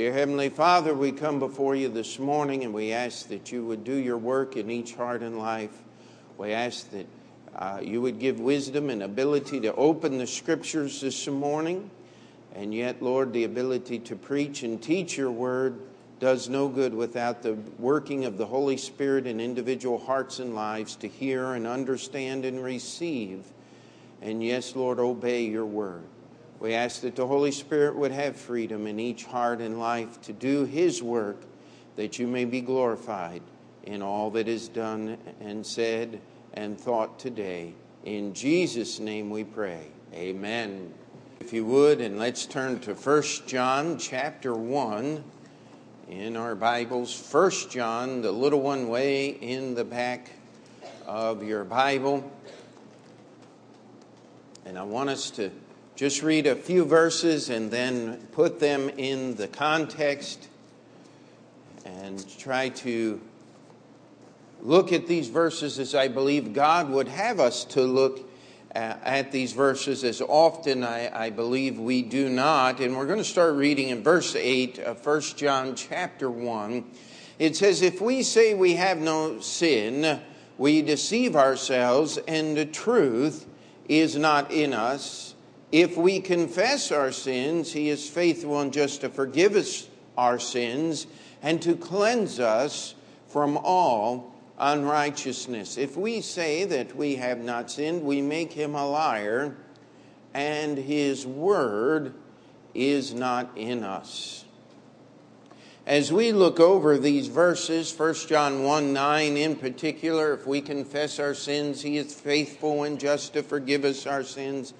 Dear Heavenly Father, we come before you this morning and we ask that you would do your work in each heart and life. We ask that uh, you would give wisdom and ability to open the scriptures this morning. And yet, Lord, the ability to preach and teach your word does no good without the working of the Holy Spirit in individual hearts and lives to hear and understand and receive. And yes, Lord, obey your word. We ask that the Holy Spirit would have freedom in each heart and life to do His work, that you may be glorified in all that is done and said and thought today. In Jesus' name we pray. Amen. If you would, and let's turn to 1 John chapter 1 in our Bibles. 1 John, the little one way in the back of your Bible. And I want us to just read a few verses and then put them in the context and try to look at these verses as I believe God would have us to look at these verses as often I, I, believe we do not. And we're going to start reading in verse 8 of 1 John chapter 1. It says, If we say we have no sin, we deceive ourselves, and the truth is not in us. If we confess our sins, he is faithful and just to forgive us our sins and to cleanse us from all unrighteousness. If we say that we have not sinned, we make him a liar, and his word is not in us. As we look over these verses, 1 John 1 9 in particular, if we confess our sins, he is faithful and just to forgive us our sins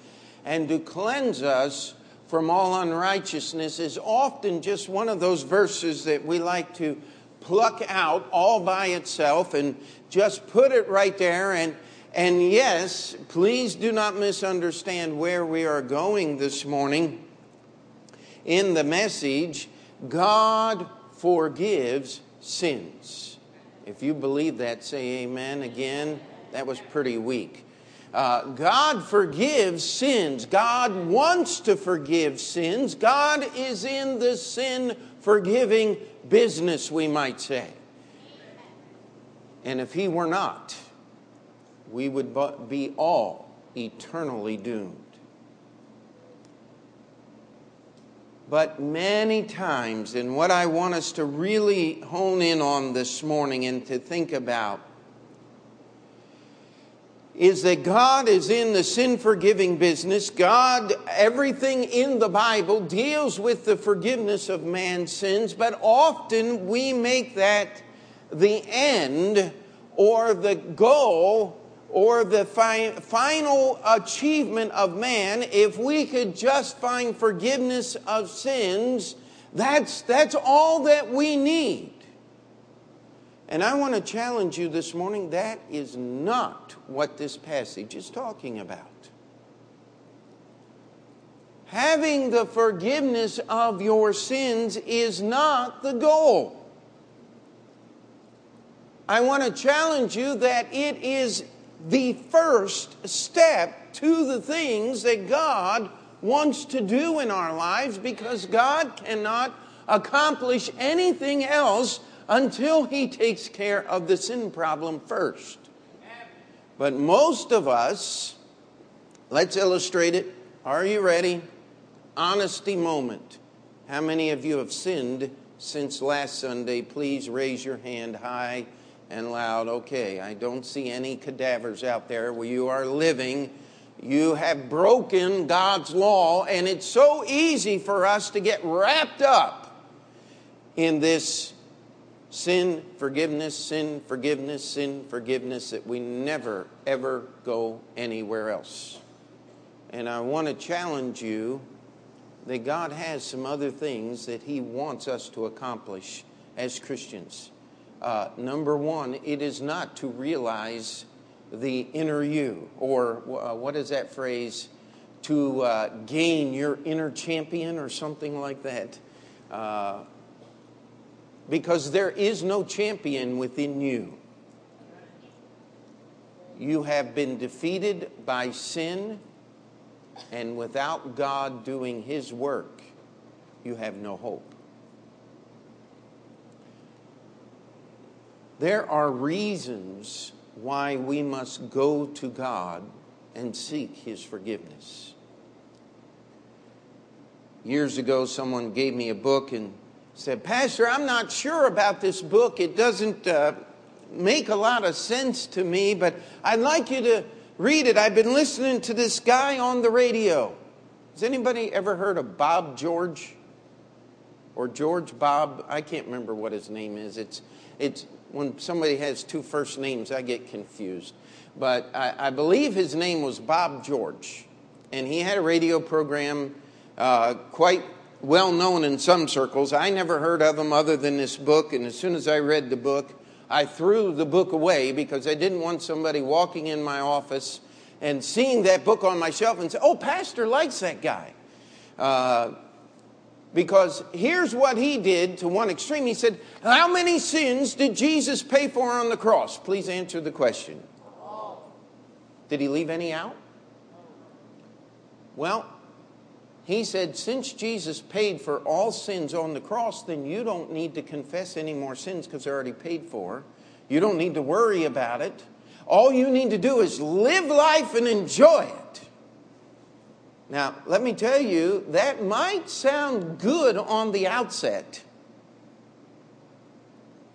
and to cleanse us from all unrighteousness is often just one of those verses that we like to pluck out all by itself and just put it right there and and yes, please do not misunderstand where we are going this morning. In the message, God forgives sins. If you believe that, say amen again. That was pretty weak. Uh, God forgives sins. God wants to forgive sins. God is in the sin forgiving business, we might say. And if He were not, we would be all eternally doomed. But many times, and what I want us to really hone in on this morning and to think about is that God is in the sin forgiving business. God, everything in the Bible deals with the forgiveness of man's sins, but often we make that the end or the goal or the fi- final achievement of man. If we could just find forgiveness of sins, that's, that's all that we need. And I want to challenge you this morning that is not what this passage is talking about. Having the forgiveness of your sins is not the goal. I want to challenge you that it is the first step to the things that God wants to do in our lives because God cannot accomplish anything else until he takes care of the sin problem first. But most of us, let's illustrate it. Are you ready? Honesty moment. How many of you have sinned since last Sunday? Please raise your hand high and loud. Okay, I don't see any cadavers out there where you are living. You have broken God's law, and it's so easy for us to get wrapped up in this sin, forgiveness, sin, forgiveness, sin, forgiveness, that we never, ever go anywhere else. And I want to challenge you that God has some other things that He wants us to accomplish as Christians. Uh, number one, it is not to realize the inner you, or uh, what is that phrase? To uh, gain your inner champion, or something like that because there is no champion within you. You have been defeated by sin, and without God doing His work, you have no hope. There are reasons why we must go to God and seek His forgiveness. Years ago, someone gave me a book, and said, Pastor, I'm not sure about this book. It doesn't uh, make a lot of sense to me, but I'd like you to read it. I've been listening to this guy on the radio. Has anybody ever heard of Bob George? Or George Bob? I can't remember what his name is. It's, it's when somebody has two first names, I get confused. But I, I believe his name was Bob George. And he had a radio program uh, quite well known in some circles. I never heard of him other than this book. And as soon as I read the book, I threw the book away because I didn't want somebody walking in my office and seeing that book on my shelf and say, oh, Pastor likes that guy. Uh, because here's what he did to one extreme. He said, How many sins did Jesus pay for on the cross? Please answer the question. Did he leave any out? Well, he said, Since Jesus paid for all sins on the cross, then you don't need to confess any more sins because they're already paid for. You don't need to worry about it. All you need to do is live life and enjoy it. Now, let me tell you, that might sound good on the outset,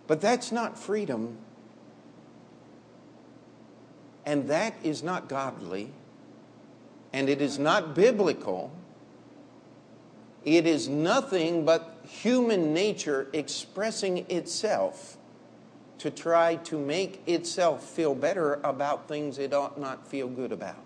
but that's not freedom. And that is not godly, and it is not biblical. It is nothing but human nature expressing itself to try to make itself feel better about things it ought not feel good about.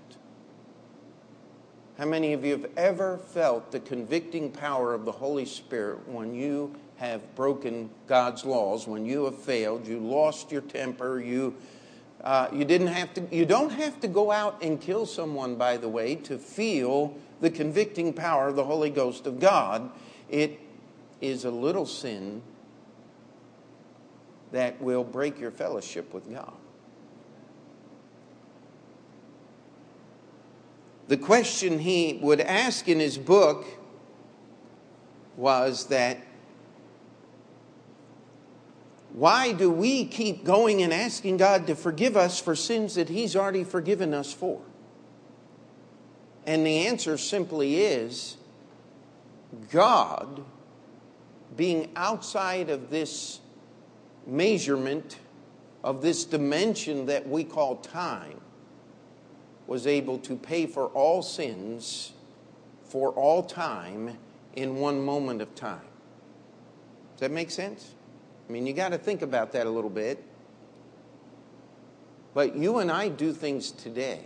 How many of you have ever felt the convicting power of the Holy Spirit when you have broken God's laws, when you have failed, you lost your temper, you, uh, you, didn't have to, you don't have to go out and kill someone, by the way, to feel the convicting power of the Holy Ghost of God. It is a little sin that will break your fellowship with God. The question he would ask in his book was that why do we keep going and asking God to forgive us for sins that He's already forgiven us for? And the answer simply is God, being outside of this measurement, of this dimension that we call time, was able to pay for all sins for all time in one moment of time. Does that make sense? I mean, you got to think about that a little bit. But you and I do things today.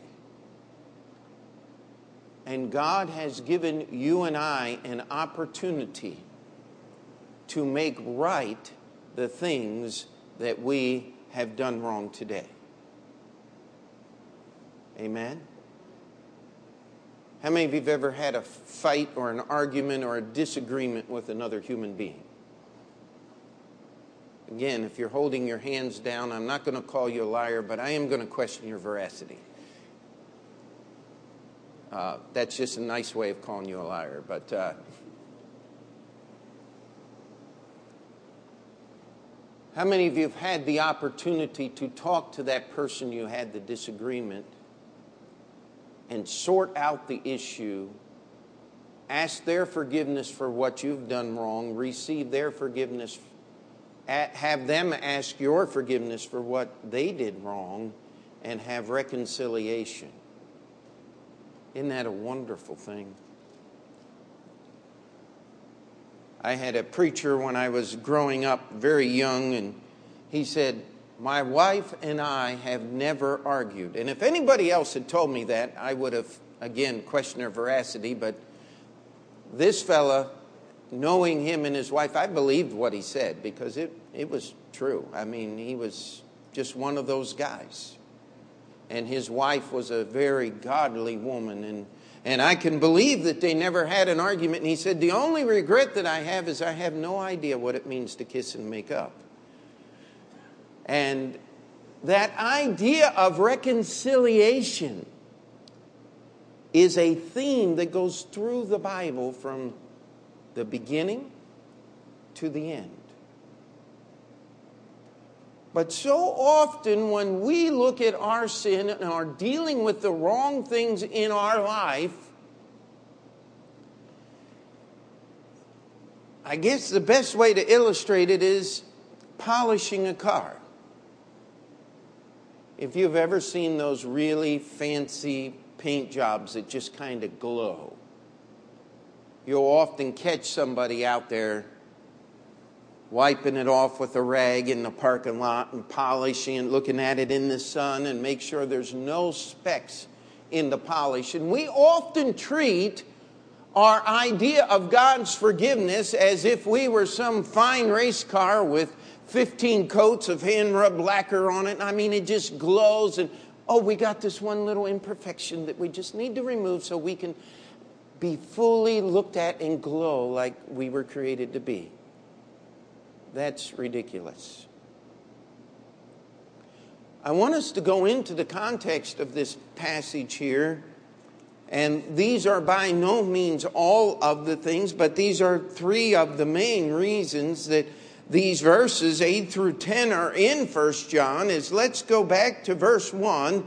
And God has given you and I an opportunity to make right the things that we have done wrong today. Amen? How many of you have ever had a fight or an argument or a disagreement with another human being? Again, if you're holding your hands down, I'm not going to call you a liar, but I am going to question your veracity. Uh, that's just a nice way of calling you a liar, but. Uh, How many of you have had the opportunity to talk to that person you had the disagreement and sort out the issue, ask their forgiveness for what you've done wrong, receive their forgiveness, have them ask your forgiveness for what they did wrong, and have reconciliation. Isn't that a wonderful thing? I had a preacher when I was growing up very young, and he said, my wife and I have never argued. And if anybody else had told me that, I would have, again, questioned their veracity. But this fella, knowing him and his wife, I believed what he said because it, it was true. I mean, he was just one of those guys. And his wife was a very godly woman. And, and I can believe that they never had an argument. And he said, The only regret that I have is I have no idea what it means to kiss and make up. And that idea of reconciliation is a theme that goes through the Bible from the beginning to the end. But so often, when we look at our sin and are dealing with the wrong things in our life, I guess the best way to illustrate it is polishing a car. If you've ever seen those really fancy paint jobs that just kind of glow, you'll often catch somebody out there wiping it off with a rag in the parking lot and polishing and looking at it in the sun and make sure there's no specks in the polish. And we often treat our idea of God's forgiveness as if we were some fine race car with 15 coats of hand rubbed lacquer on it. I mean, it just glows and oh, we got this one little imperfection that we just need to remove so we can be fully looked at and glow like we were created to be. That's ridiculous. I want us to go into the context of this passage here. And these are by no means all of the things, but these are three of the main reasons that these verses 8 through 10 are in 1 John is let's go back to verse 1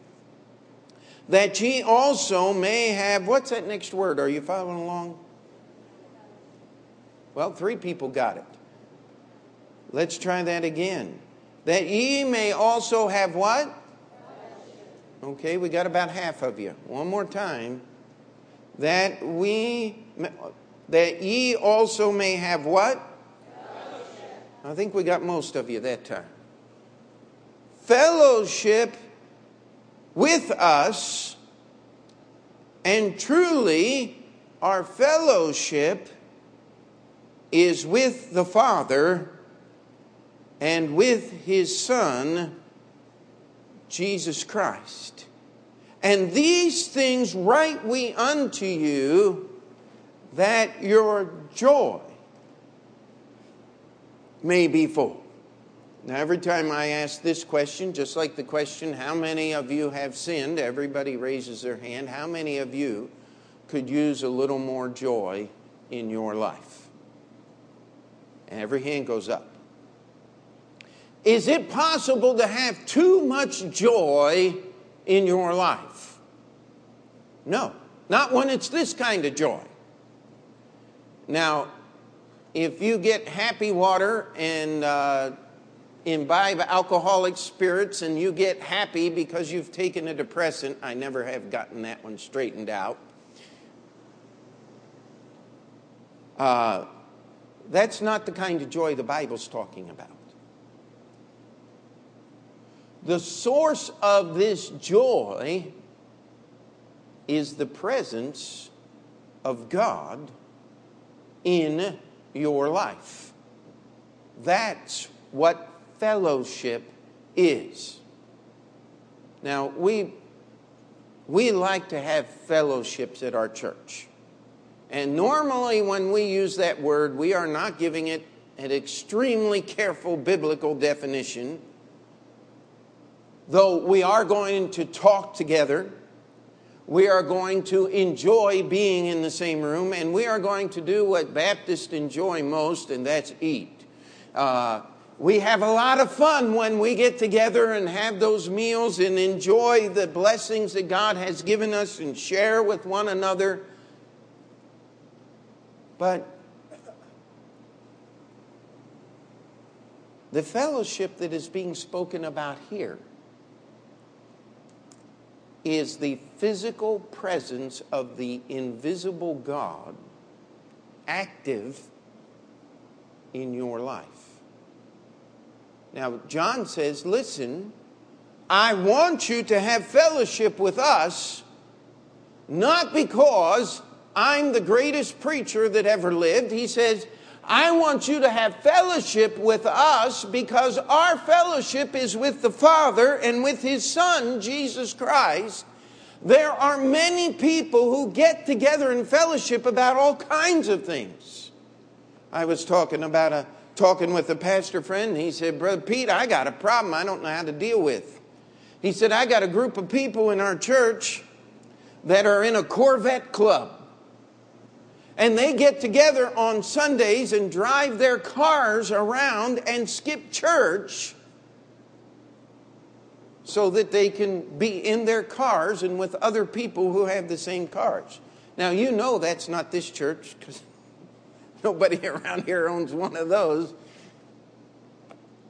that ye also may have, what's that next word? Are you following along? Well, three people got it. Let's try that again. That ye may also have what? Okay, we got about half of you. One more time. That we, that ye also may have what? Fellowship. I think we got most of you that time. Fellowship with us, and truly our fellowship is with the Father and with His Son, Jesus Christ. And these things write we unto you that your joy may be full. Now, every time I ask this question, just like the question, how many of you have sinned? Everybody raises their hand. How many of you could use a little more joy in your life? And every hand goes up. Is it possible to have too much joy in your life? No, not when it's this kind of joy. Now, if you get happy water and uh, imbibe alcoholic spirits and you get happy because you've taken a depressant. I never have gotten that one straightened out. Uh, that's not the kind of joy the Bible's talking about. The source of this joy is the presence of God in your life. That's what fellowship is. Now, we, we like to have fellowships at our church. And normally, when we use that word, we are not giving it an extremely careful biblical definition, though we are going to talk together. We are going to enjoy being in the same room, and we are going to do what Baptists enjoy most, and that's eat. Uh, we have a lot of fun when we get together and have those meals and enjoy the blessings that God has given us and share with one another. But the fellowship that is being spoken about here is the physical presence of the invisible God active in your life. Now, John says, listen, I want you to have fellowship with us, not because I'm the greatest preacher that ever lived. He says, I want you to have fellowship with us because our fellowship is with the Father and with His Son, Jesus Christ. There are many people who get together in fellowship about all kinds of things. I was talking about a talking with a pastor friend. He said, Brother Pete, I got a problem I don't know how to deal with. He said, I got a group of people in our church that are in a Corvette club. And they get together on Sundays and drive their cars around and skip church so that they can be in their cars and with other people who have the same cars. Now, you know that's not this church because nobody around here owns one of those.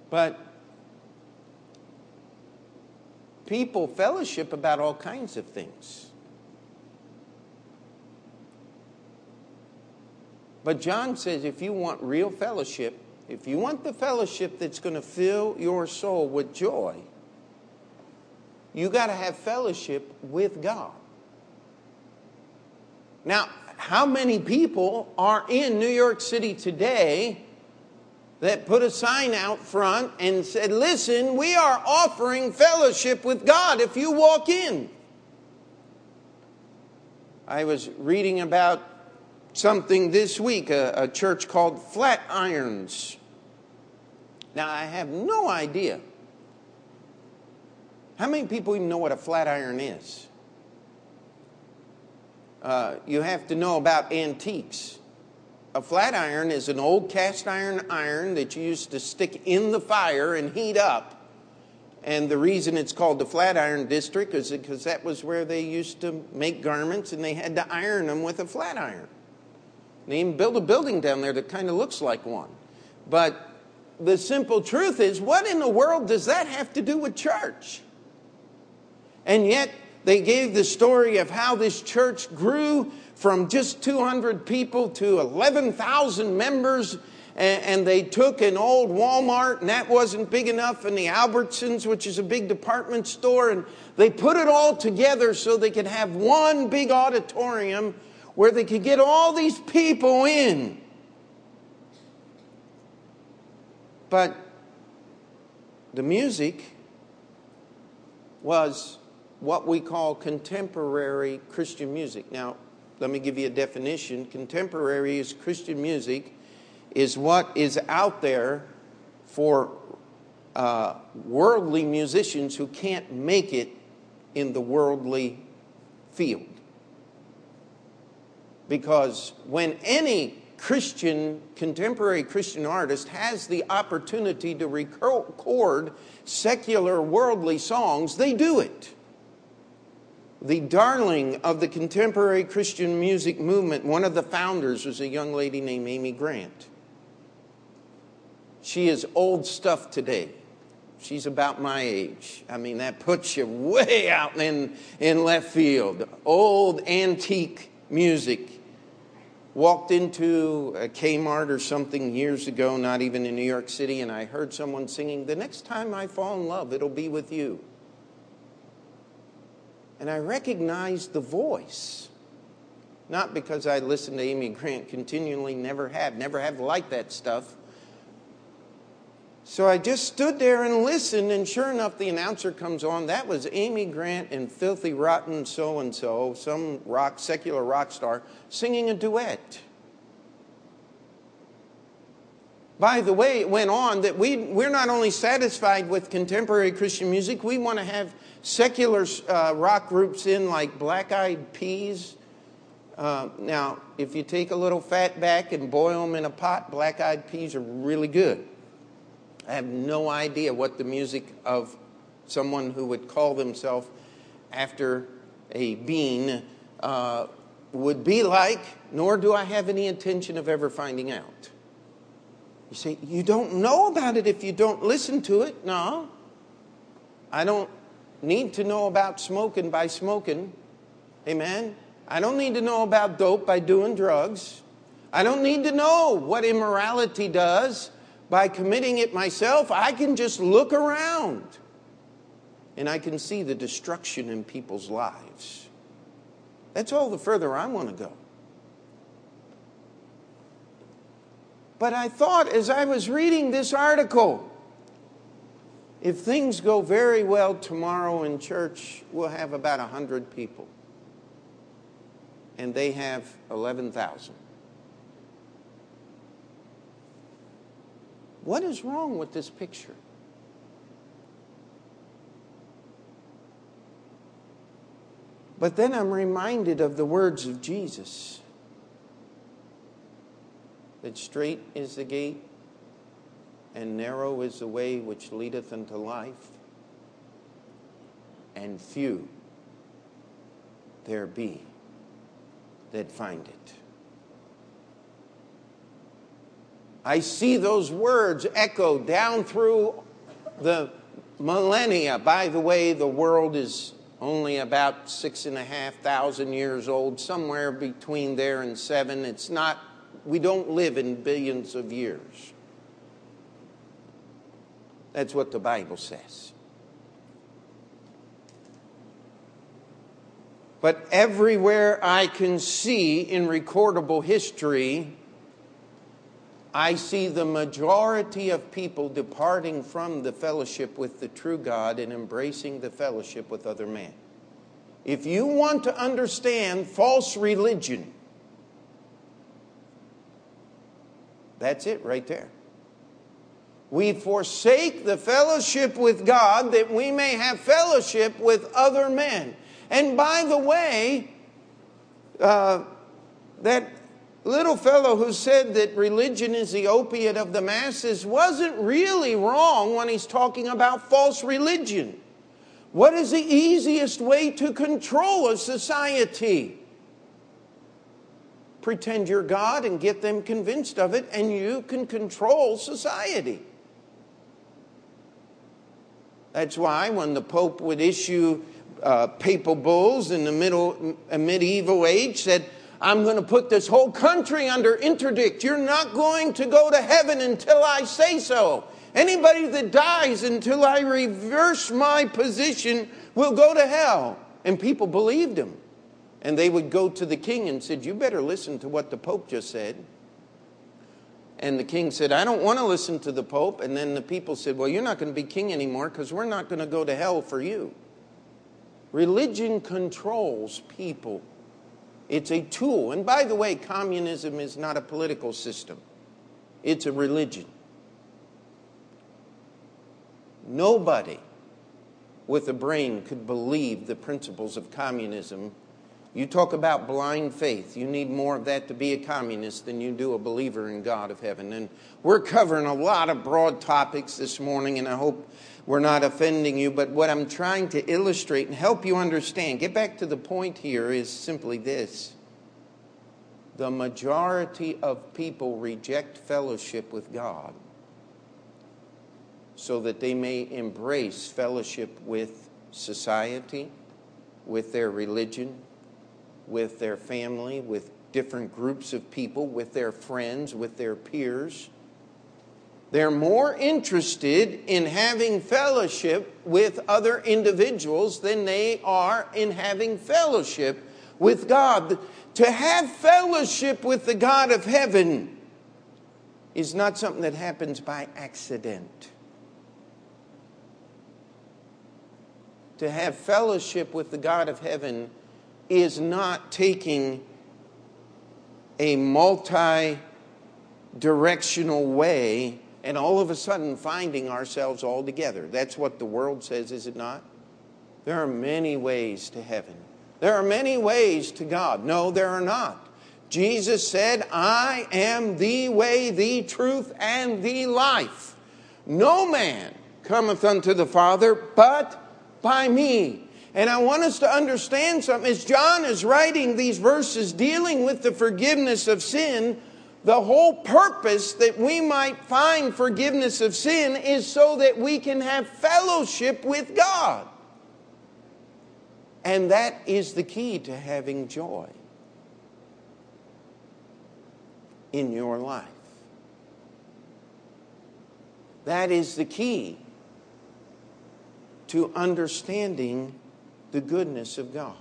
But people fellowship about all kinds of things. But John says if you want real fellowship, if you want the fellowship that's going to fill your soul with joy, you got to have fellowship with God. Now, how many people are in New York City today that put a sign out front and said, Listen, we are offering fellowship with God if you walk in? I was reading about something this week, a, a church called Flatirons. Now, I have no idea how many people even know what a flat iron is? You have to know about antiques. A flat iron is an old cast iron iron that you used to stick in the fire and heat up. And the reason it's called the Flatiron District is because that was where they used to make garments and they had to iron them with a flat iron. They even built a building down there that kind of looks like one. But the simple truth is, what in the world does that have to do with church? And yet, they gave the story of how this church grew from just 200 people to 11,000 members. And they took an old Walmart, and that wasn't big enough, and the Albertsons, which is a big department store, and they put it all together so they could have one big auditorium where they could get all these people in. But the music was what we call contemporary Christian music. Now, let me give you a definition. Contemporary is Christian music is what is out there for uh, worldly musicians who can't make it in the worldly field. Because when any Christian, contemporary Christian artist has the opportunity to record secular worldly songs, they do it the darling of the contemporary Christian music movement, one of the founders was a young lady named Amy Grant. She is old stuff today. She's about my age. I mean, that puts you way out in, in left field. Old antique music. Walked into a Kmart or something years ago, not even in New York City, and I heard someone singing, The next time I fall in love, it'll be with you and I recognized the voice. Not because I listened to Amy Grant continually, never have, never have liked that stuff. So I just stood there and listened, and sure enough, the announcer comes on. That was Amy Grant and Filthy Rotten so and so, some rock, secular rock star, singing a duet. By the way, it went on that we, we're not only satisfied with contemporary Christian music, we want to have secular uh, rock groups in like Black Eyed Peas. Uh, now, if you take a little fat back and boil them in a pot, Black Eyed Peas are really good. I have no idea what the music of someone who would call themselves after a bean uh, would be like, nor do I have any intention of ever finding out. You say, you don't know about it if you don't listen to it. No. I don't need to know about smoking by smoking. Amen. I don't need to know about dope by doing drugs. I don't need to know what immorality does by committing it myself. I can just look around and I can see the destruction in people's lives. That's all the further I want to go. But I thought as I was reading this article, If things go very well tomorrow in church, we'll have about 100 people. And they have 11,000. What is wrong with this picture? But then I'm reminded of the words of Jesus that straight is the gate and narrow is the way which leadeth unto life, and few there be that find it. I see those words echo down through the millennia. By the way, the world is only about six and a half thousand years old, somewhere between there and seven. It's not, we don't live in billions of years. That's what the Bible says. But everywhere I can see in recordable history, I see the majority of people departing from the fellowship with the true God and embracing the fellowship with other men. If you want to understand false religion, that's it right there. We forsake the fellowship with God that we may have fellowship with other men. And by the way, uh, that little fellow who said that religion is the opiate of the masses wasn't really wrong when he's talking about false religion. What is the easiest way to control a society? Pretend you're God and get them convinced of it, and you can control society. That's why when the Pope would issue uh, papal bulls in the middle, uh, medieval age, said, I'm going to put this whole country under interdict. You're not going to go to heaven until I say so. Anybody that dies until I reverse my position will go to hell. And people believed him. And they would go to the king and said, You better listen to what the Pope just said. And the king said, I don't want to listen to the Pope. And then the people said, Well, you're not going to be king anymore because we're not going to go to hell for you. Religion controls people. It's a tool. And by the way, communism is not a political system, it's a religion. Nobody with a brain could believe the principles of communism. You talk about blind faith. You need more of that to be a communist than you do a believer in God of heaven. And we're covering a lot of broad topics this morning, and I hope we're not offending you, but what I'm trying to illustrate and help you understand, get back to the point here, is simply this. The majority of people reject fellowship with God so that they may embrace fellowship with society, with their religion, with their family, with different groups of people, with their friends, with their peers they're more interested in having fellowship with other individuals than they are in having fellowship with God. To have fellowship with the God of heaven is not something that happens by accident. To have fellowship with the God of heaven is not taking a multi directional way and all of a sudden finding ourselves all together. That's what the world says, is it not? There are many ways to heaven. There are many ways to God. No, there are not. Jesus said, I am the way, the truth, and the life. No man cometh unto the Father but by me. And I want us to understand something. As John is writing these verses dealing with the forgiveness of sin, the whole purpose that we might find forgiveness of sin is so that we can have fellowship with God. And that is the key to having joy in your life. That is the key to understanding the goodness of God.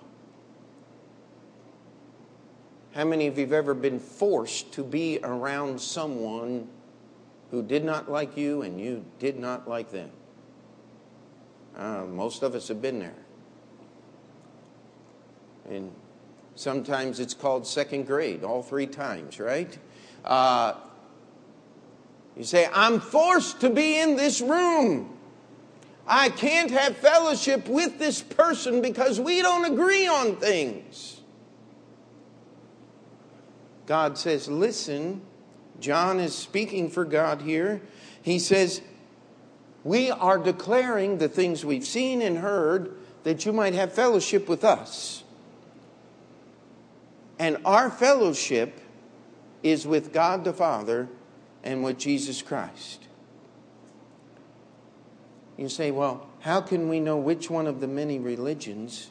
How many of you have ever been forced to be around someone who did not like you and you did not like them? Uh, most of us have been there. And sometimes it's called second grade, all three times, right? Uh, you say, I'm forced to be in this room. I can't have fellowship with this person because we don't agree on things. God says, Listen, John is speaking for God here. He says, We are declaring the things we've seen and heard that you might have fellowship with us. And our fellowship is with God the Father and with Jesus Christ. You say, well, how can we know which one of the many religions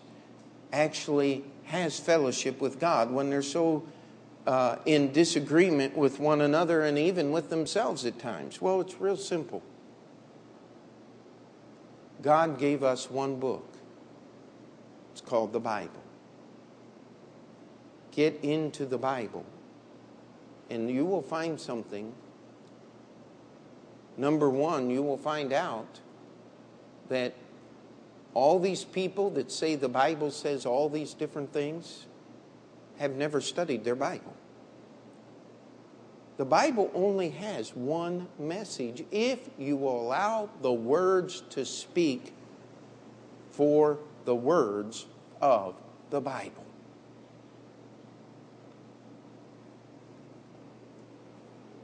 actually has fellowship with God when they're so uh, in disagreement with one another and even with themselves at times? Well, it's real simple. God gave us one book, it's called the Bible. Get into the Bible, and you will find something number one, you will find out that all these people that say the Bible says all these different things have never studied their Bible. The Bible only has one message if you will allow the words to speak for the words of the Bible.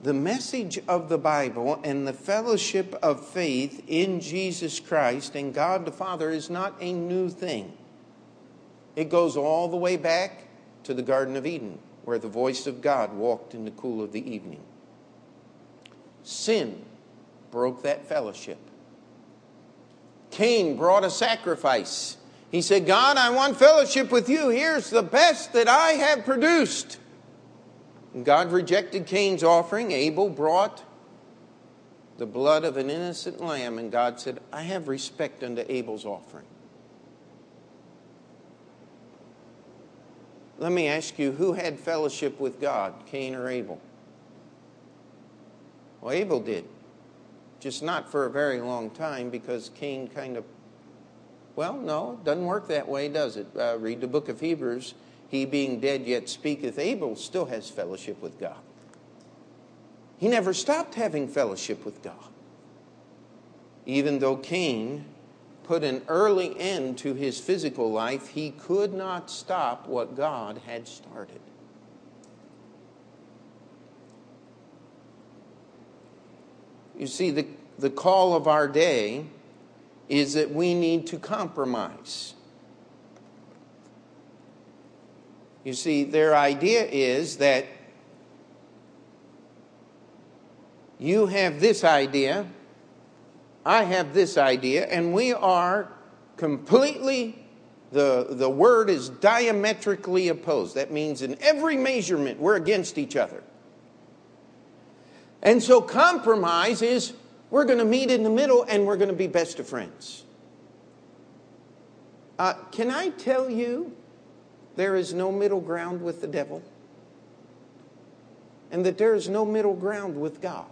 The message of the Bible and the fellowship of faith in Jesus Christ and God the Father is not a new thing. It goes all the way back to the Garden of Eden, where the voice of God walked in the cool of the evening. Sin broke that fellowship. Cain brought a sacrifice. He said, God, I want fellowship with you. Here's the best that I have produced. God rejected Cain's offering. Abel brought the blood of an innocent lamb, and God said, I have respect unto Abel's offering. Let me ask you who had fellowship with God, Cain or Abel? Well, Abel did. Just not for a very long time because Cain kind of, well, no, it doesn't work that way, does it? Uh, read the book of Hebrews he being dead yet speaketh, Abel still has fellowship with God. He never stopped having fellowship with God. Even though Cain put an early end to his physical life, he could not stop what God had started. You see, the, the call of our day is that we need to compromise. You see, their idea is that you have this idea, I have this idea, and we are completely, the, the word is diametrically opposed. That means in every measurement, we're against each other. And so, compromise is we're going to meet in the middle and we're going to be best of friends. Uh, can I tell you there is no middle ground with the devil, and that there is no middle ground with God.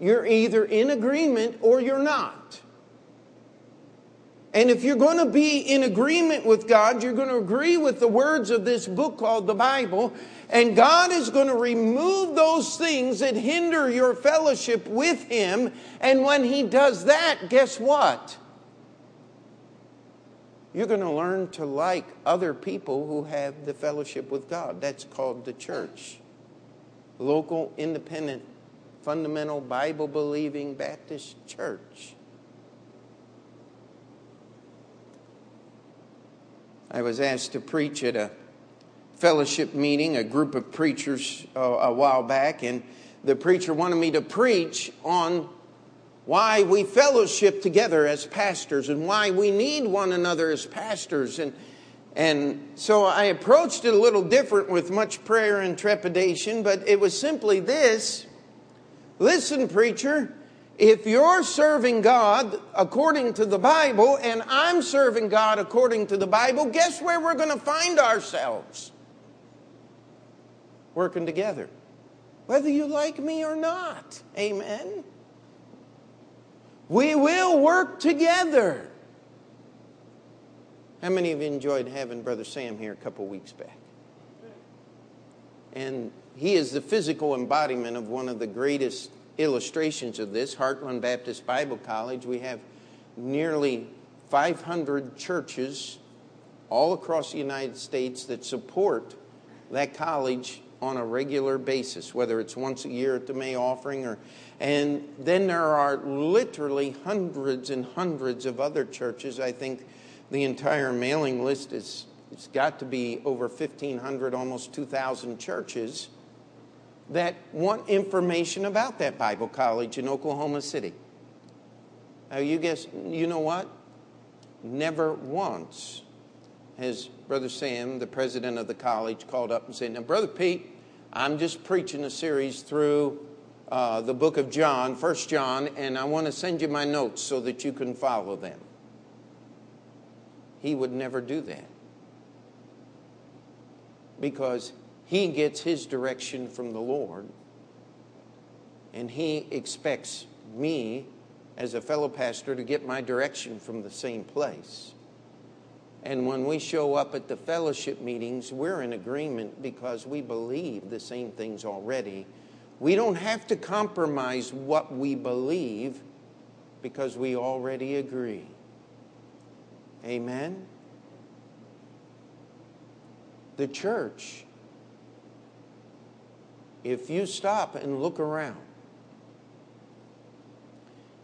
You're either in agreement or you're not. And if you're going to be in agreement with God, you're going to agree with the words of this book called the Bible, and God is going to remove those things that hinder your fellowship with Him. And when He does that, guess what? You're going to learn to like other people who have the fellowship with God. That's called the church. Local, independent, fundamental, Bible believing Baptist church. I was asked to preach at a fellowship meeting, a group of preachers uh, a while back, and the preacher wanted me to preach on why we fellowship together as pastors and why we need one another as pastors. And, and so I approached it a little different with much prayer and trepidation, but it was simply this Listen, preacher, if you're serving God according to the Bible and I'm serving God according to the Bible, guess where we're going to find ourselves? Working together. Whether you like me or not. Amen. We will work together. How many of you enjoyed having Brother Sam here a couple weeks back? And he is the physical embodiment of one of the greatest illustrations of this Heartland Baptist Bible College. We have nearly 500 churches all across the United States that support that college on a regular basis, whether it's once a year at the May offering or and then there are literally hundreds and hundreds of other churches. I think the entire mailing list is it's got to be over 1500 almost 2000 churches that want information about that Bible college in Oklahoma City. Now you guess you know what? Never once has Brother Sam, the president of the college, called up and said, Now, Brother Pete, I'm just preaching a series through uh, the book of John, First John, and I want to send you my notes so that you can follow them. He would never do that because he gets his direction from the Lord, and he expects me as a fellow pastor to get my direction from the same place. And when we show up at the fellowship meetings, we're in agreement because we believe the same things already. We don't have to compromise what we believe because we already agree. Amen? The church, if you stop and look around,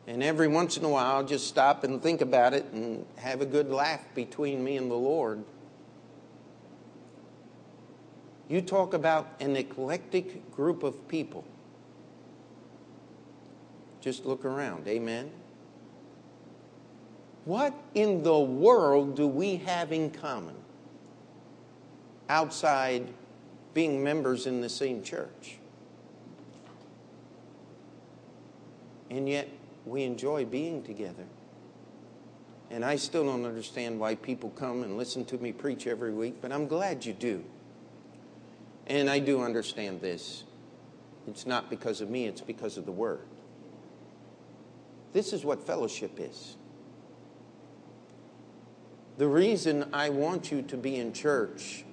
and every once in a while, just stop and think about it and have a good laugh between me and the Lord. You talk about an eclectic group of people. Just look around. Amen. What in the world do we have in common outside being members in the same church? And yet, we enjoy being together. And I still don't understand why people come and listen to me preach every week, but I'm glad you do. And I do understand this. It's not because of me, it's because of the Word. This is what fellowship is. The reason I want you to be in church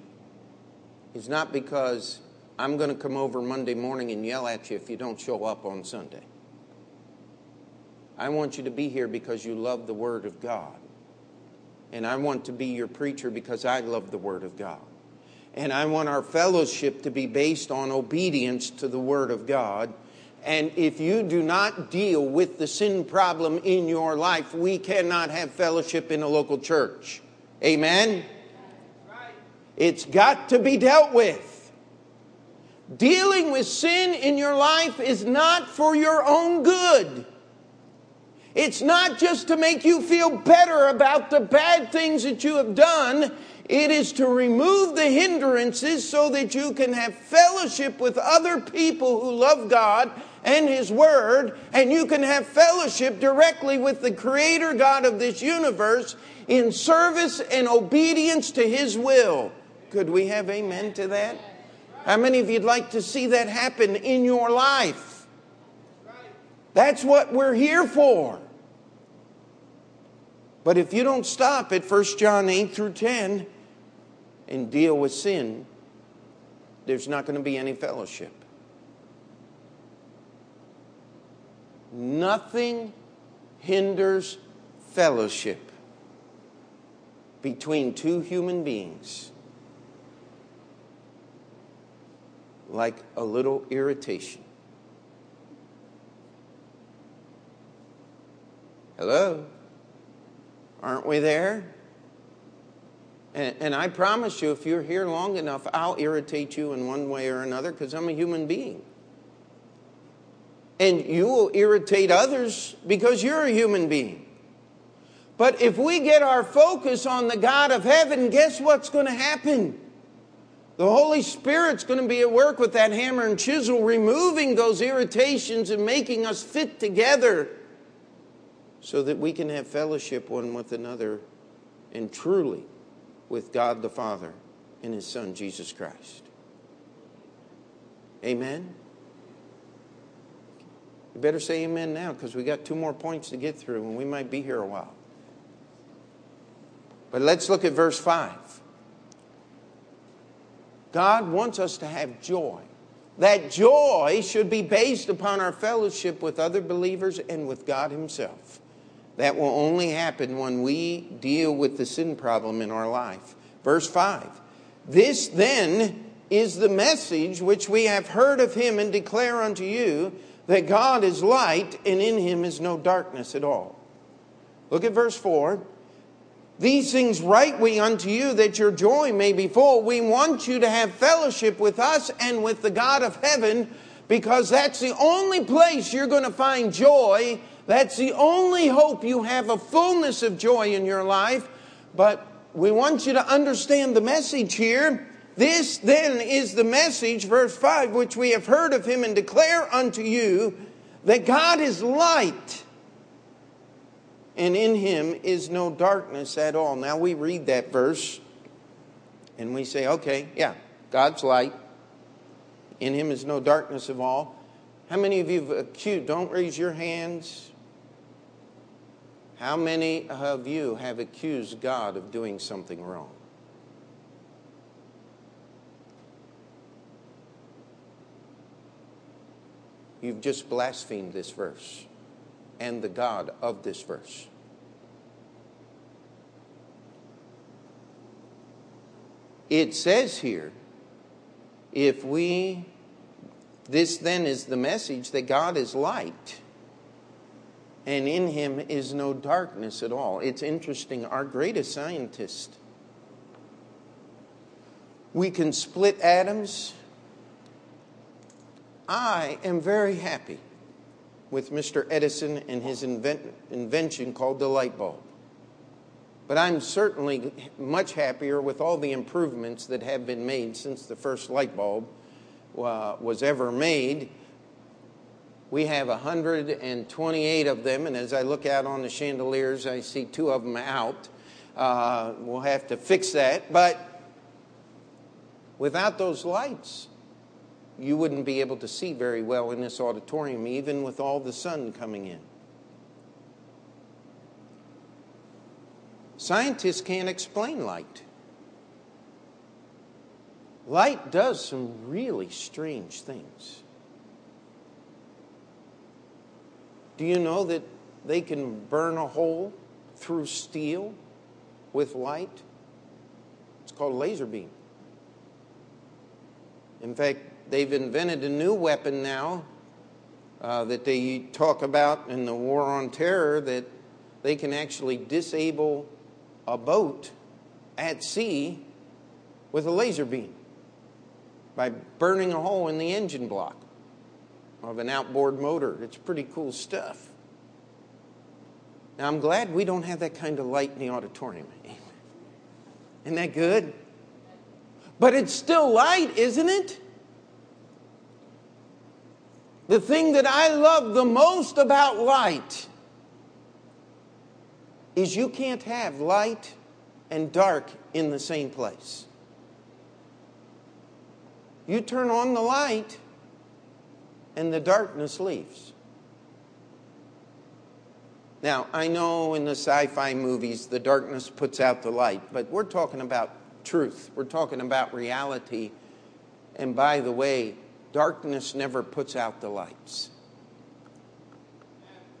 is not because I'm going to come over Monday morning and yell at you if you don't show up on Sunday. I want you to be here because you love the Word of God. And I want to be your preacher because I love the Word of God. And I want our fellowship to be based on obedience to the Word of God. And if you do not deal with the sin problem in your life, we cannot have fellowship in a local church. Amen? It's got to be dealt with. Dealing with sin in your life is not for your own good. It's not just to make you feel better about the bad things that you have done. It is to remove the hindrances so that you can have fellowship with other people who love God and His Word, and you can have fellowship directly with the Creator God of this universe in service and obedience to His will. Could we have amen to that? How many of you'd like to see that happen in your life? That's what we're here for. But if you don't stop at 1 John 8 through 10 and deal with sin, there's not going to be any fellowship. Nothing hinders fellowship between two human beings like a little irritation. Hello? Aren't we there? And, and, I promise you, if you're here long enough, I'll irritate you in one way or another because I'm a human being. And you will irritate others because you're a human being. But if we get our focus on the God of heaven, guess what's going to happen? The Holy Spirit's going to be at work with that hammer and chisel, removing those irritations and making us fit together so that we can have fellowship one with another and truly with God the Father and His Son, Jesus Christ. Amen? You better say amen now because we got two more points to get through and we might be here a while. But let's look at verse 5. God wants us to have joy. That joy should be based upon our fellowship with other believers and with God Himself. That will only happen when we deal with the sin problem in our life. Verse 5 This then is the message which we have heard of Him and declare unto you that God is light and in Him is no darkness at all. Look at verse 4. These things write we unto you that your joy may be full. We want you to have fellowship with us and with the God of heaven because that's the only place you're going to find joy. That's the only hope you have a fullness of joy in your life. But we want you to understand the message here. This then is the message, verse 5, which we have heard of him and declare unto you that God is light and in him is no darkness at all. Now we read that verse and we say, okay, yeah, God's light. In him is no darkness of all. How many of you have accused? Don't raise your hands. How many of you have accused God of doing something wrong? You've just blasphemed this verse and the God of this verse. It says here, if we, this then is the message that God is light and in him is no darkness at all. It's interesting, our greatest scientist, we can split atoms. I am very happy with Mr. Edison and his invent, invention called the light bulb. But I'm certainly much happier with all the improvements that have been made since the first light bulb uh, was ever made. We have 128 of them, and as I look out on the chandeliers, I see two of them out. Uh, we'll have to fix that. But without those lights, you wouldn't be able to see very well in this auditorium, even with all the sun coming in. Scientists can't explain light. Light does some really strange things. Do you know that they can burn a hole through steel with light? It's called a laser beam. In fact, they've invented a new weapon now uh, that they talk about in the war on terror that they can actually disable a boat at sea with a laser beam by burning a hole in the engine block of an outboard motor. It's pretty cool stuff. Now, I'm glad we don't have that kind of light in the auditorium. Isn't that good? But it's still light, isn't it? The thing that I love the most about light is you can't have light and dark in the same place. You turn on the light, and the darkness leaves. Now, I know in the sci fi movies the darkness puts out the light, but we're talking about truth. We're talking about reality. And by the way, Darkness never puts out the lights.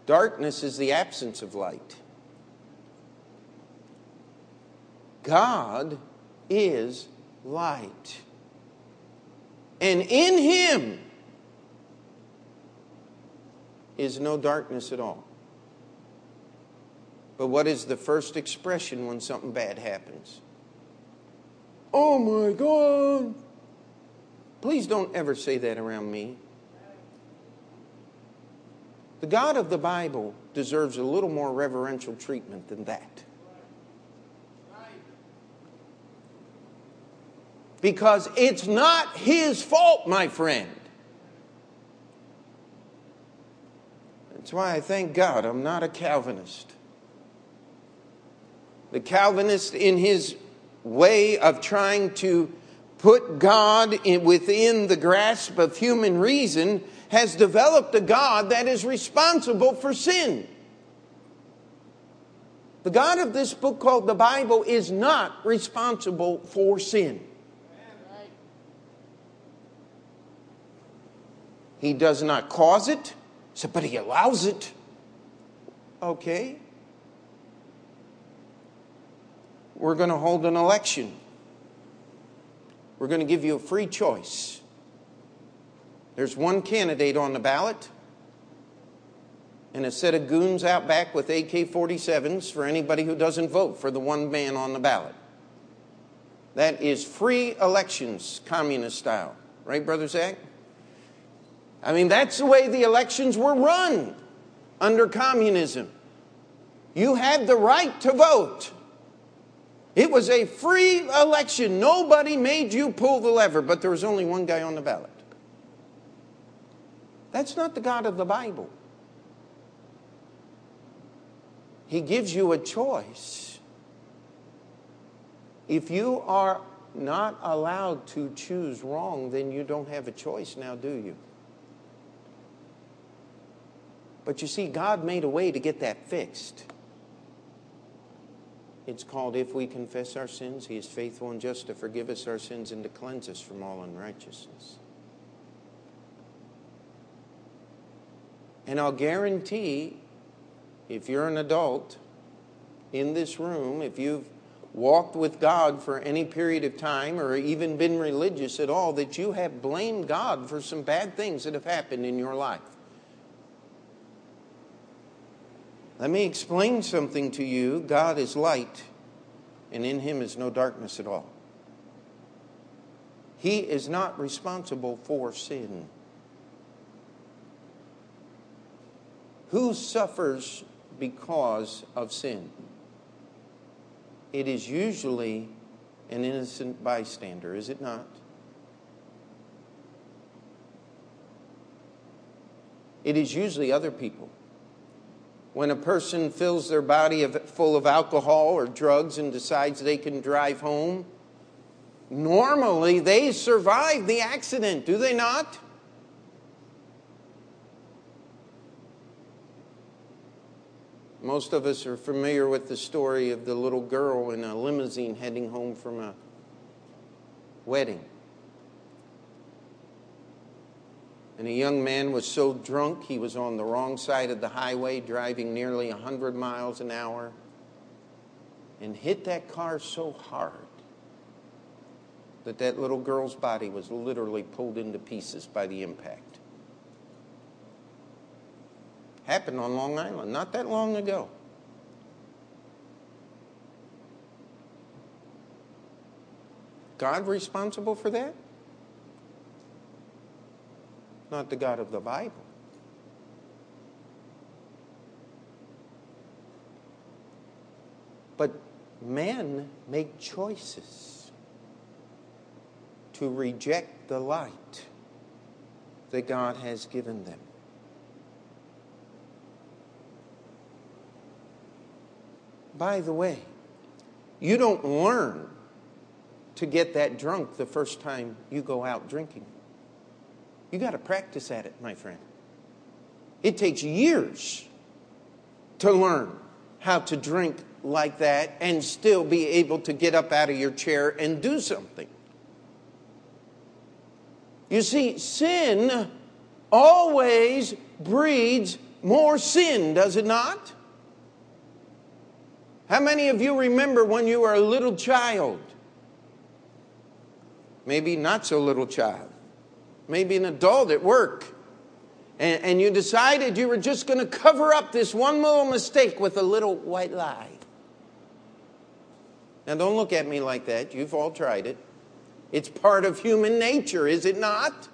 Darkness is the absence of light. God is light. And in Him is no darkness at all. But what is the first expression when something bad happens? Oh my God! Please don't ever say that around me. The God of the Bible deserves a little more reverential treatment than that. Because it's not his fault, my friend. That's why I thank God I'm not a Calvinist. The Calvinist, in his way of trying to put God in, within the grasp of human reason has developed a God that is responsible for sin. The God of this book called the Bible is not responsible for sin. He does not cause it, but He allows it. Okay. We're going to hold an election. We're going to give you a free choice. There's one candidate on the ballot and a set of goons out back with AK 47s for anybody who doesn't vote for the one man on the ballot. That is free elections, communist style. Right, Brother Zach? I mean, that's the way the elections were run under communism. You had the right to vote. It was a free election. Nobody made you pull the lever, but there was only one guy on the ballot. That's not the God of the Bible. He gives you a choice. If you are not allowed to choose wrong, then you don't have a choice now, do you? But you see, God made a way to get that fixed. It's called If We Confess Our Sins, He is faithful and just to forgive us our sins and to cleanse us from all unrighteousness. And I'll guarantee if you're an adult in this room, if you've walked with God for any period of time or even been religious at all, that you have blamed God for some bad things that have happened in your life. Let me explain something to you. God is light, and in him is no darkness at all. He is not responsible for sin. Who suffers because of sin. It is usually an innocent bystander, is it not? It is usually other people. When a person fills their body full of alcohol or drugs and decides they can drive home, normally they survive the accident, do they not? Most of us are familiar with the story of the little girl in a limousine heading home from a wedding. And a young man was so drunk he was on the wrong side of the highway driving nearly 100 miles an hour and hit that car so hard that that little girl's body was literally pulled into pieces by the impact. Happened on Long Island not that long ago. God responsible for that? Not the God of the Bible. But men make choices to reject the light that God has given them. By the way, you don't learn to get that drunk the first time you go out drinking. You got to practice at it, my friend. It takes years to learn how to drink like that and still be able to get up out of your chair and do something. You see, sin always breeds more sin, does it not? How many of you remember when you were a little child? Maybe not so little child. Maybe an adult at work. And, and you decided you were just going to cover up this one little mistake with a little white lie. Now, don't look at me like that. You've all tried it. It's part of human nature, is it not?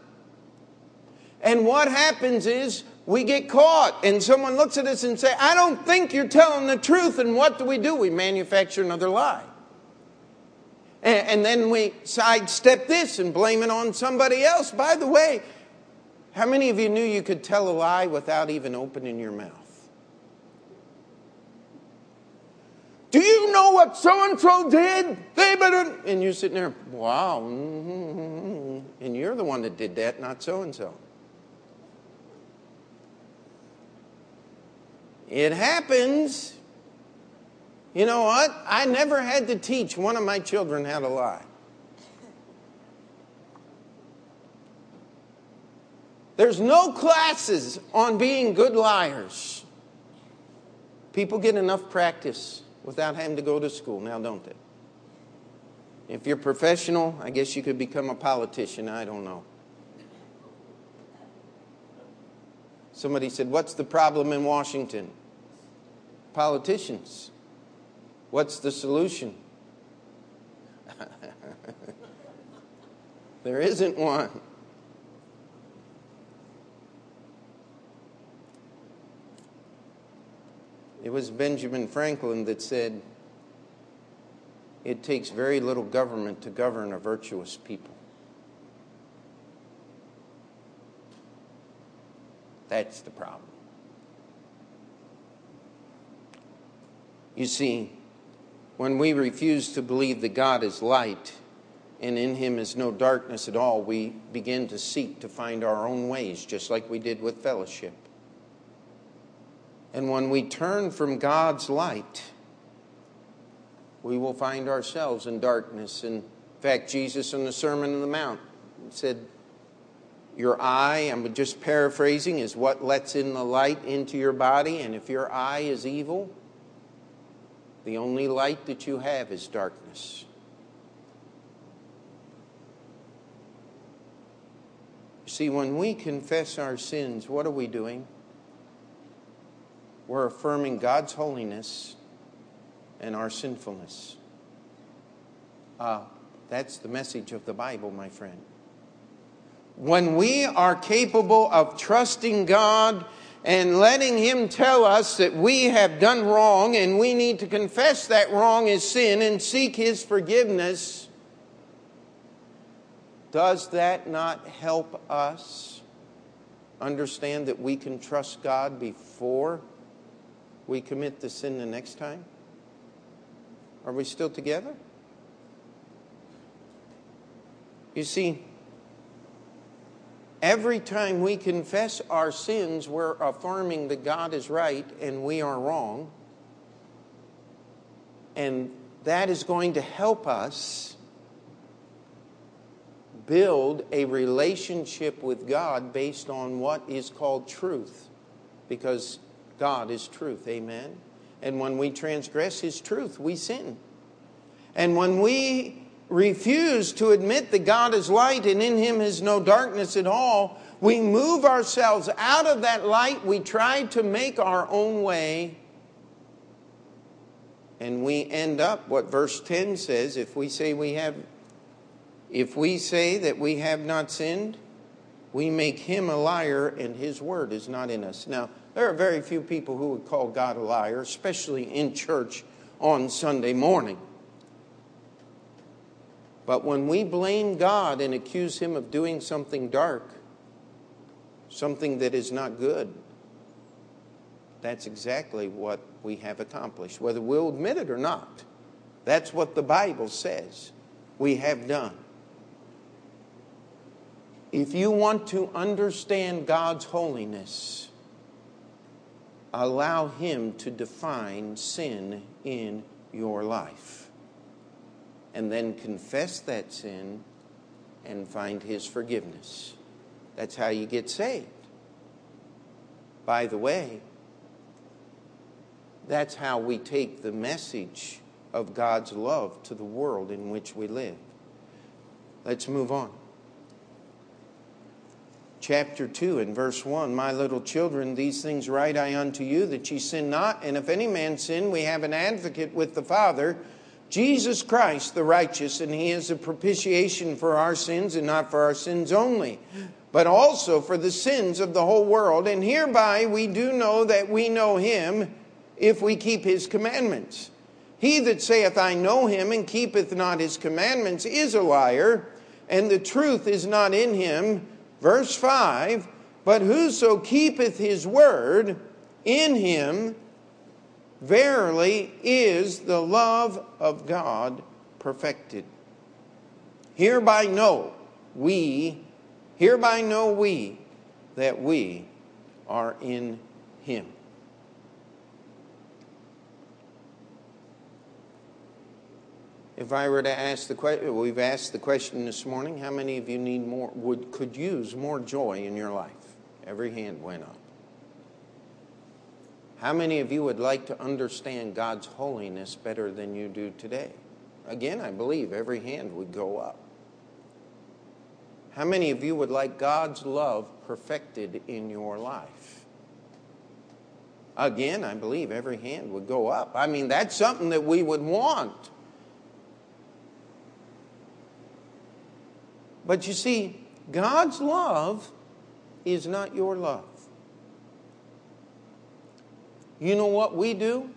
And what happens is we get caught and someone looks at us and say, I don't think you're telling the truth. And what do we do? We manufacture another lie. And, then we sidestep this and blame it on somebody else. By the way, how many of you knew you could tell a lie without even opening your mouth? Do you know what so and so did? They better. And you're sitting there, wow. Mm-hmm. And you're the one that did that, not so and so. It happens. You know what? I never had to teach one of my children how to lie. There's no classes on being good liars. People get enough practice without having to go to school now, don't they? If you're professional, I guess you could become a politician. I don't know. Somebody said, What's the problem in Washington? Politicians. What's the solution? there isn't one. It was Benjamin Franklin that said, It takes very little government to govern a virtuous people. That's the problem. You see, when we refuse to believe that God is light and in him is no darkness at all, we begin to seek to find our own ways, just like we did with fellowship. And when we turn from God's light, we will find ourselves in darkness. In fact, Jesus in the Sermon on the Mount said, Your eye, I'm just paraphrasing, is what lets in the light into your body. And if your eye is evil, the only light that you have is darkness. See, when we confess our sins, what are we doing? We're affirming God's holiness and our sinfulness. Uh, that's the message of the Bible, my friend. When we are capable of trusting God and letting Him tell us that we have done wrong and we need to confess that wrong as sin and seek His forgiveness, does that not help us understand that we can trust God before we commit the sin the next time? Are we still together? You see, Every time we confess our sins, we're affirming that God is right and we are wrong. And that is going to help us build a relationship with God based on what is called truth. Because God is truth. Amen. And when we transgress His truth, we sin. And when we refuse to admit that God is light and in him is no darkness at all, we move ourselves out of that light. We try to make our own way. And we end up what verse 10 says if we say we have if we say that we have not sinned, we make him a liar and his word is not in us. Now, there are very few people who would call God a liar, especially in church on Sunday morning. But when we blame God and accuse Him of doing something dark, something that is not good, that's exactly what we have accomplished, whether we'll admit it or not. That's what the Bible says we have done. If you want to understand God's holiness, allow Him to define sin in your life and then confess that sin and find His forgiveness. That's how you get saved. By the way, that's how we take the message of God's love to the world in which we live. Let's move on. Chapter 2 and verse 1 My little children, these things write I unto you, that ye sin not. And if any man sin, we have an advocate with the Father Jesus Christ, the righteous, and he is a propitiation for our sins, and not for our sins only, but also for the sins of the whole world. And hereby we do know that we know him if we keep his commandments. He that saith, I know him, and keepeth not his commandments, is a liar, and the truth is not in him. Verse 5 But whoso keepeth his word, in him Verily is the love of God perfected. Hereby know we, hereby know we that we are in Him. If I were to ask the question, we've asked the question this morning how many of you need more, would, could use more joy in your life? Every hand went up. How many of you would like to understand God's holiness better than you do today? Again, I believe every hand would go up. How many of you would like God's love perfected in your life? Again, I believe every hand would go up. I mean, that's something that we would want. But you see, God's love is not your love. You know what we do?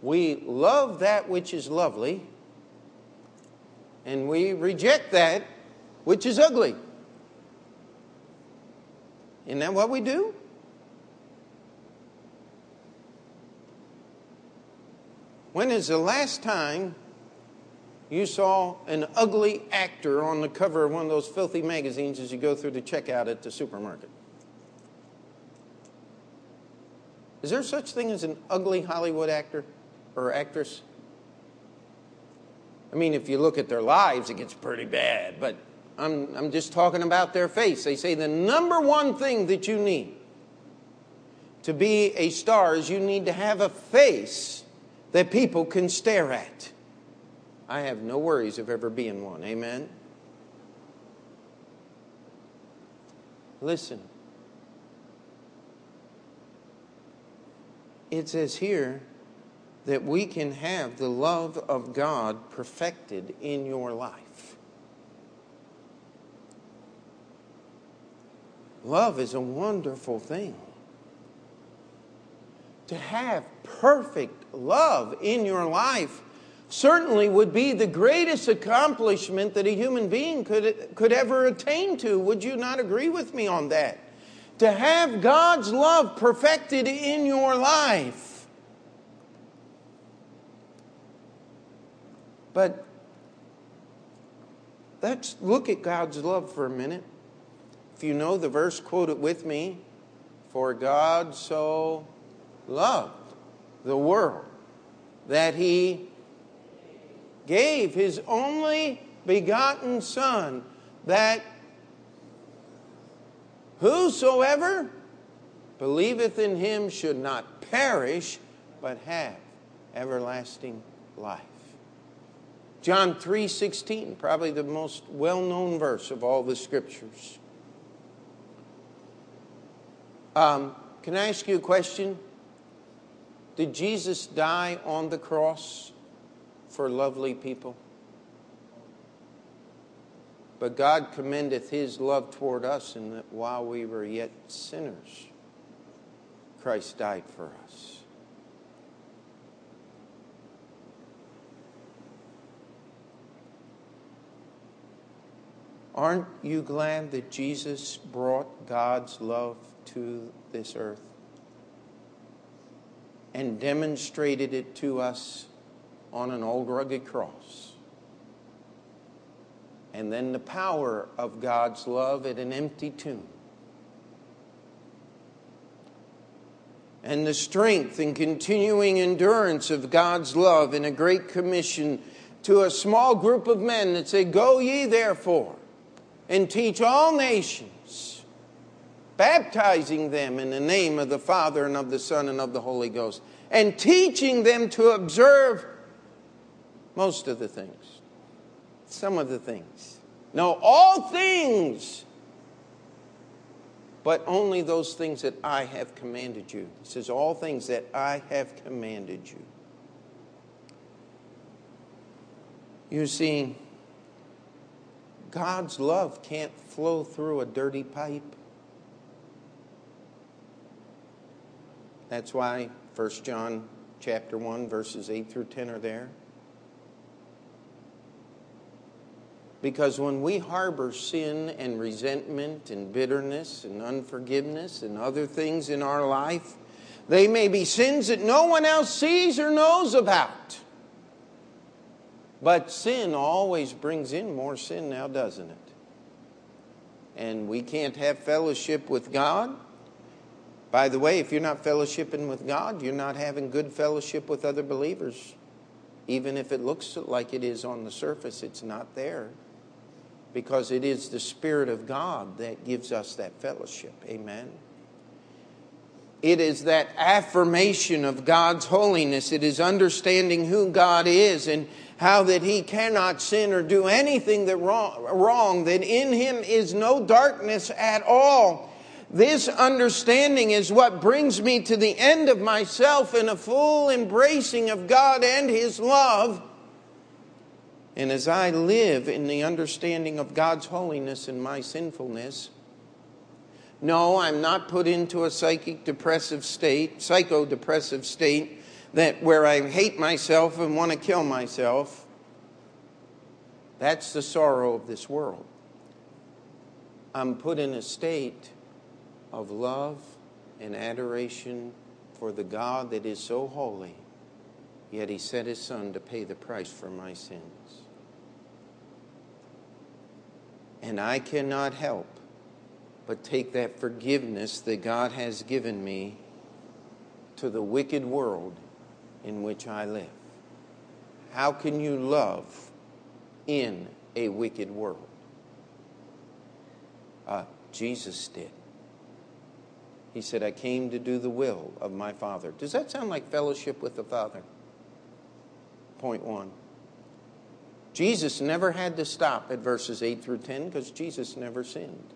We love that which is lovely, and we reject that which is ugly. Isn't that what we do? When is the last time you saw an ugly actor on the cover of one of those filthy magazines as you go through the checkout at the supermarket? Is there such thing as an ugly Hollywood actor or actress? I mean, if you look at their lives, it gets pretty bad, but I'm, I'm just talking about their face. They say the number one thing that you need to be a star is you need to have a face that people can stare at. I have no worries of ever being one. Amen? Listen. It says here that we can have the love of God perfected in your life. Love is a wonderful thing. To have perfect love in your life certainly would be the greatest accomplishment that a human being could, could ever attain to. Would you not agree with me on that? To have God's love perfected in your life. But let's look at God's love for a minute. If you know the verse, quote it with me. For God so loved the world that he gave his only begotten Son, that whosoever believeth in him should not perish, but have everlasting life. John 3:16, probably the most well-known verse of all the scriptures. Um, can I ask you a question? Did Jesus die on the cross for lovely people. But God commendeth his love toward us in that while we were yet sinners, Christ died for us. Aren't you glad that Jesus brought God's love to this earth and demonstrated it to us on an old rugged cross. And then the power of God's love at an empty tomb. And the strength and continuing endurance of God's love in a great commission to a small group of men that say, Go ye therefore and teach all nations, baptizing them in the name of the Father and of the Son and of the Holy Ghost, and teaching them to observe most of the things. Some of the things. No, all things. But only those things that I have commanded you. He says, All things that I have commanded you. You see, God's love can't flow through a dirty pipe. That's why 1 John chapter 1 verses 8 through 10 are there. Because when we harbor sin and resentment and bitterness and unforgiveness and other things in our life, they may be sins that no one else sees or knows about. But sin always brings in more sin now, doesn't it? And we can't have fellowship with God. By the way, if you're not fellowshipping with God, you're not having good fellowship with other believers. Even if it looks like it is on the surface, it's not there. Because it is the Spirit of God that gives us that fellowship. Amen. It is that affirmation of God's holiness. It is understanding who God is and how that he cannot sin or do anything that wrong, wrong, that in him is no darkness at all. This understanding is what brings me to the end of myself in a full embracing of God and his love. And as I live in the understanding of God's holiness and my sinfulness, no, I'm not put into a psychic depressive state, psychodepressive state that where I hate myself and want to kill myself. That's the sorrow of this world. I'm put in a state of love and adoration for the God that is so holy, yet he sent his son to pay the price for my sins. And I cannot help but take that forgiveness that God has given me to the wicked world in which I live. How can you love in a wicked world? Uh, Jesus did. He said, I came to do the will of my Father. Does that sound like fellowship with the Father? Point one. Jesus never had to stop at verses 8 through 10 because Jesus never sinned.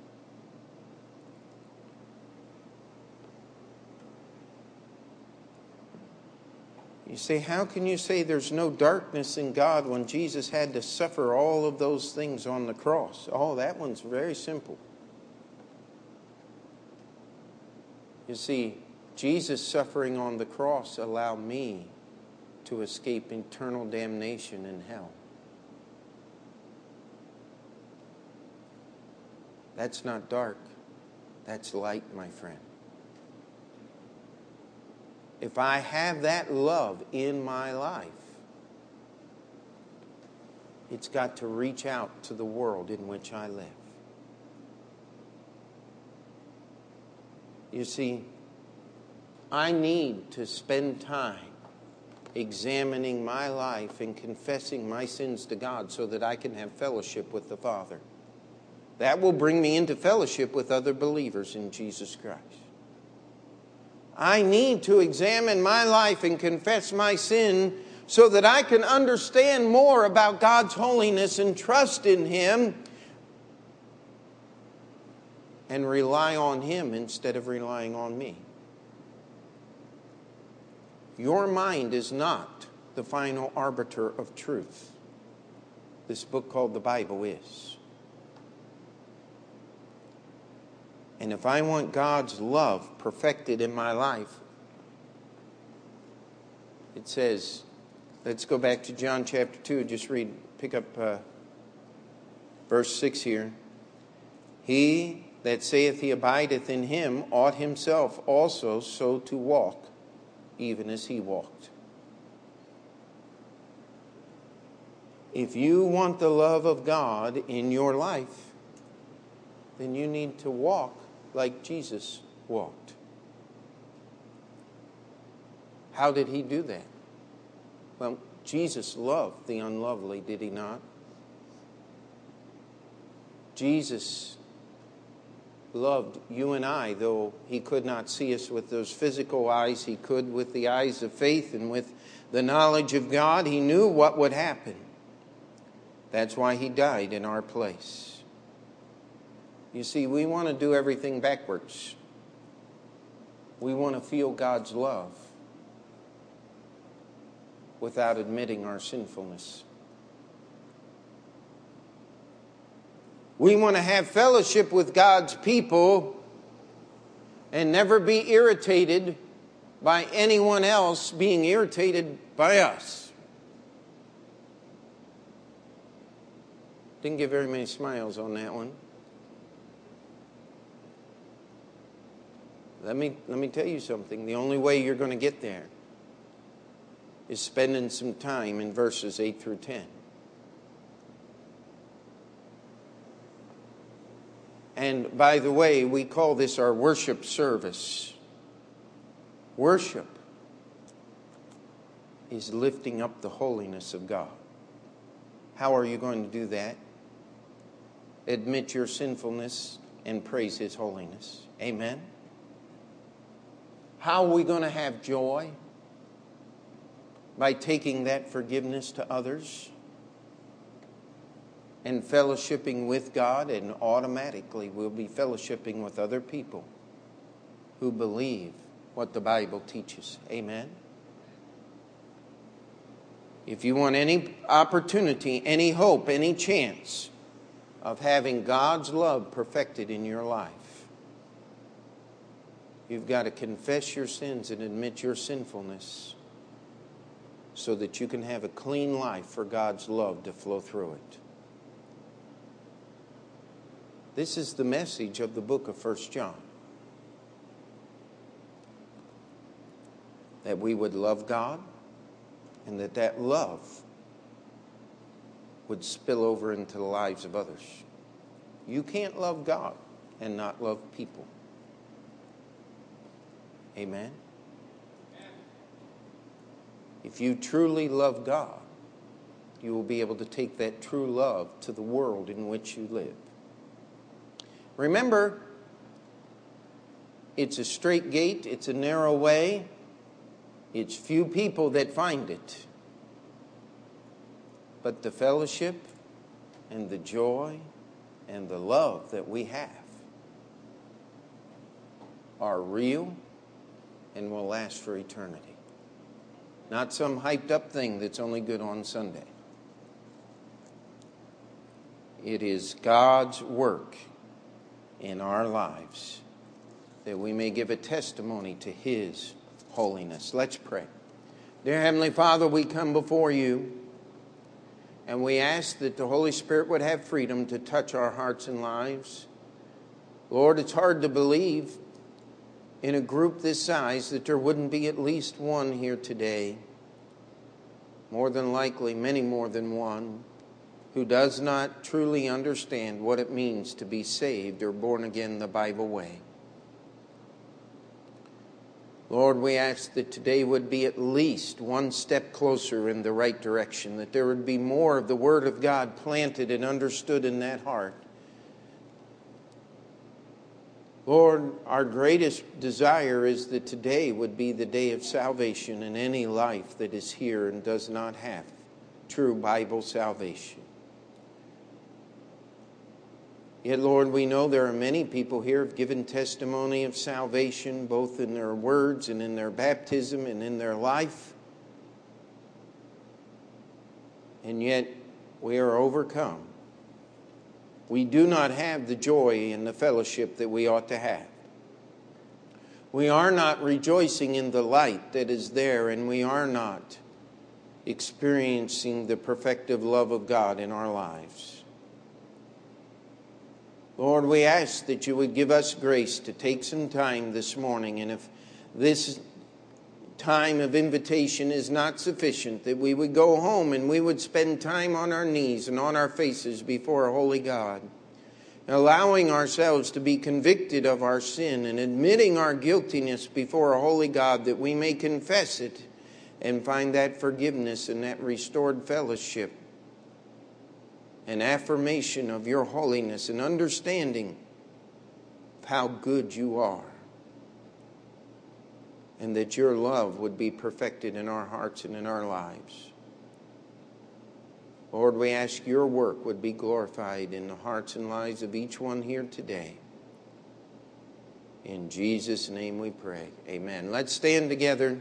You say, how can you say there's no darkness in God when Jesus had to suffer all of those things on the cross? Oh, that one's very simple. You see, Jesus' suffering on the cross allowed me to escape eternal damnation in hell. That's not dark, that's light, my friend if I have that love in my life, it's got to reach out to the world in which I live. You see, I need to spend time examining my life and confessing my sins to God so that I can have fellowship with the Father. That will bring me into fellowship with other believers in Jesus Christ. I need to examine my life and confess my sin so that I can understand more about God's holiness and trust in Him and rely on Him instead of relying on me. Your mind is not the final arbiter of truth. This book called the Bible is. And if I want God's love perfected in my life, it says, let's go back to John chapter 2, just read, pick up uh, verse 6 here. He that saith he abideth in him ought himself also so to walk, even as he walked. If you want the love of God in your life, then you need to walk like Jesus walked. How did he do that? Well, Jesus loved the unlovely, did he not? Jesus loved you and I, though he could not see us with those physical eyes, he could with the eyes of faith and with the knowledge of God. He knew what would happen. That's why he died in our place. You see, we want to do everything backwards. We want to feel God's love without admitting our sinfulness. We want to have fellowship with God's people and never be irritated by anyone else being irritated by us. Didn't get very many smiles on that one. Let me, let me tell you something. The only way you're going to get there is spending some time in verses 8 through 10. And by the way, we call this our worship service. Worship is lifting up the holiness of God. How are you going to do that? Admit your sinfulness and praise His holiness. Amen. How are we going to have joy? By taking that forgiveness to others and fellowshipping with God, and automatically we'll be fellowshipping with other people who believe what the Bible teaches. Amen. If you want any opportunity, any hope, any chance of having God's love perfected in your life, you've got to confess your sins and admit your sinfulness so that you can have a clean life for God's love to flow through it. This is the message of the book of First John. That we would love God and that that love would spill over into the lives of others. You can't love God and not love people. Amen. If you truly love God, you will be able to take that true love to the world in which you live. Remember, it's a straight gate, it's a narrow way, it's few people that find it. But the fellowship and the joy and the love that we have are real and will last for eternity. Not some hyped up thing that's only good on Sunday. It is God's work in our lives that we may give a testimony to His holiness. Let's pray. Dear Heavenly Father, we come before you and we ask that the Holy Spirit would have freedom to touch our hearts and lives. Lord, it's hard to believe in a group this size that there wouldn't be at least one here today. More than likely, many more than one, who does not truly understand what it means to be saved or born again the Bible way. Lord, we ask that today would be at least one step closer in the right direction, that there would be more of the Word of God planted and understood in that heart. Lord, our greatest desire is that today would be the day of salvation in any life that is here and does not have true Bible salvation. Yet, Lord, we know there are many people here who have given testimony of salvation, both in their words and in their baptism and in their life. And yet, we are overcome. We do not have the joy and the fellowship that we ought to have. We are not rejoicing in the light that is there, and we are not experiencing the perfective love of God in our lives. Lord, we ask that you would give us grace to take some time this morning, and if this time of invitation is not sufficient, that we would go home and we would spend time on our knees and on our faces before a holy God, allowing ourselves to be convicted of our sin and admitting our guiltiness before a holy God that we may confess it and find that forgiveness and that restored fellowship an affirmation of your holiness and understanding of how good you are. And that your love would be perfected in our hearts and in our lives. Lord, we ask your work would be glorified in the hearts and lives of each one here today. In Jesus' name we pray. Amen. Let's stand together.